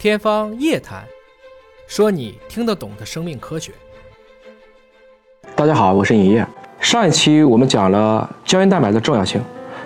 天方夜谭，说你听得懂的生命科学。大家好，我是尹烨。上一期我们讲了胶原蛋白的重要性，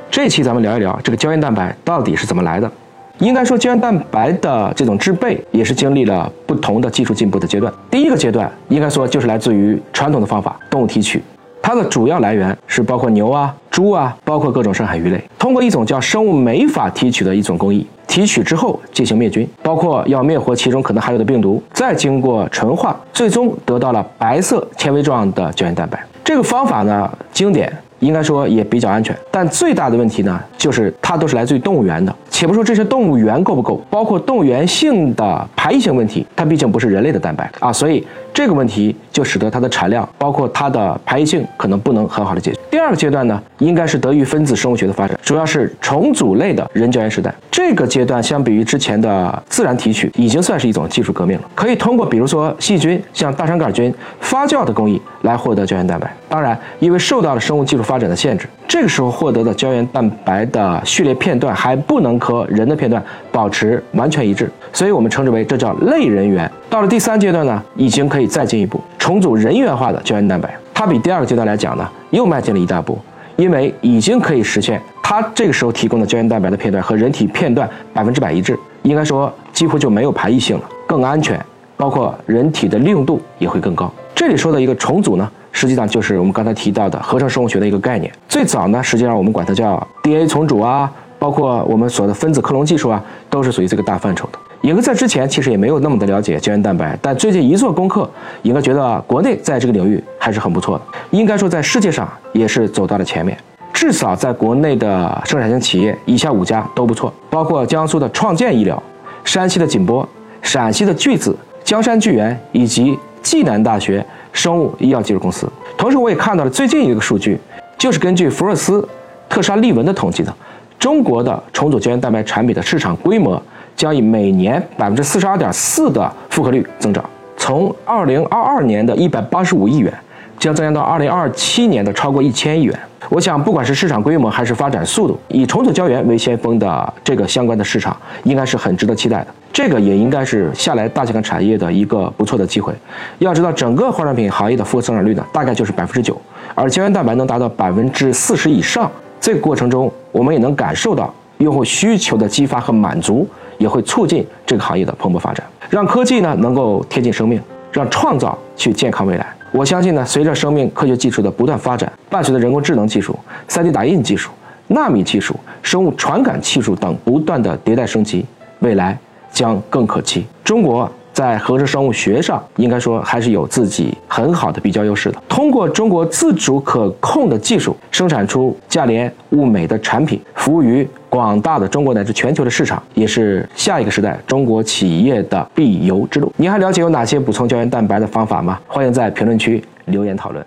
这期咱们聊一聊这个胶原蛋白到底是怎么来的。应该说，胶原蛋白的这种制备也是经历了不同的技术进步的阶段。第一个阶段，应该说就是来自于传统的方法——动物提取。它的主要来源是包括牛啊、猪啊，包括各种深海鱼类，通过一种叫生物酶法提取的一种工艺，提取之后进行灭菌，包括要灭活其中可能含有的病毒，再经过纯化，最终得到了白色纤维状的胶原蛋白。这个方法呢，经典。应该说也比较安全，但最大的问题呢，就是它都是来自于动物园的。且不说这些动物园够不够，包括动物园性的排异性问题，它毕竟不是人类的蛋白啊，所以这个问题就使得它的产量，包括它的排异性，可能不能很好的解决。第二个阶段呢，应该是德育分子生物学的发展，主要是重组类的人胶原时代。这个阶段相比于之前的自然提取，已经算是一种技术革命了，可以通过比如说细菌，像大肠杆菌发酵的工艺来获得胶原蛋白。当然，因为受到了生物技术发展的限制，这个时候获得的胶原蛋白的序列片段还不能和人的片段保持完全一致，所以我们称之为这叫类人源。到了第三阶段呢，已经可以再进一步重组人源化的胶原蛋白，它比第二个阶段来讲呢，又迈进了一大步，因为已经可以实现它这个时候提供的胶原蛋白的片段和人体片段百分之百一致，应该说几乎就没有排异性了，更安全，包括人体的利用度也会更高。这里说的一个重组呢。实际上就是我们刚才提到的合成生物学的一个概念。最早呢，实际上我们管它叫 DNA 重组啊，包括我们所的分子克隆技术啊，都是属于这个大范畴的。尹哥在之前其实也没有那么的了解胶原蛋白，但最近一做功课，尹哥觉得国内在这个领域还是很不错的，应该说在世界上也是走到了前面。至少在国内的生产型企业，以下五家都不错，包括江苏的创建医疗、山西的锦波、陕西的巨子、江山巨源以及暨南大学。生物医药技术公司。同时，我也看到了最近一个数据，就是根据福尔斯特沙利文的统计的，中国的重组胶原蛋白产品的市场规模将以每年百分之四十二点四的复合率增长，从二零二二年的一百八十五亿元，将增加到二零二七年的超过一千亿元。我想，不管是市场规模还是发展速度，以重组胶原为先锋的这个相关的市场，应该是很值得期待的。这个也应该是下来大健康产业的一个不错的机会。要知道，整个化妆品行业的复合增长率呢，大概就是百分之九，而胶原蛋白能达到百分之四十以上。这个过程中，我们也能感受到用户需求的激发和满足，也会促进这个行业的蓬勃发展，让科技呢能够贴近生命，让创造去健康未来。我相信呢，随着生命科学技术的不断发展，伴随着人工智能技术、3D 打印技术、纳米技术、生物传感技术等不断的迭代升级，未来将更可期。中国。在合成生物学上，应该说还是有自己很好的比较优势的。通过中国自主可控的技术，生产出价廉物美的产品，服务于广大的中国乃至全球的市场，也是下一个时代中国企业的必由之路。你还了解有哪些补充胶原蛋白的方法吗？欢迎在评论区留言讨论。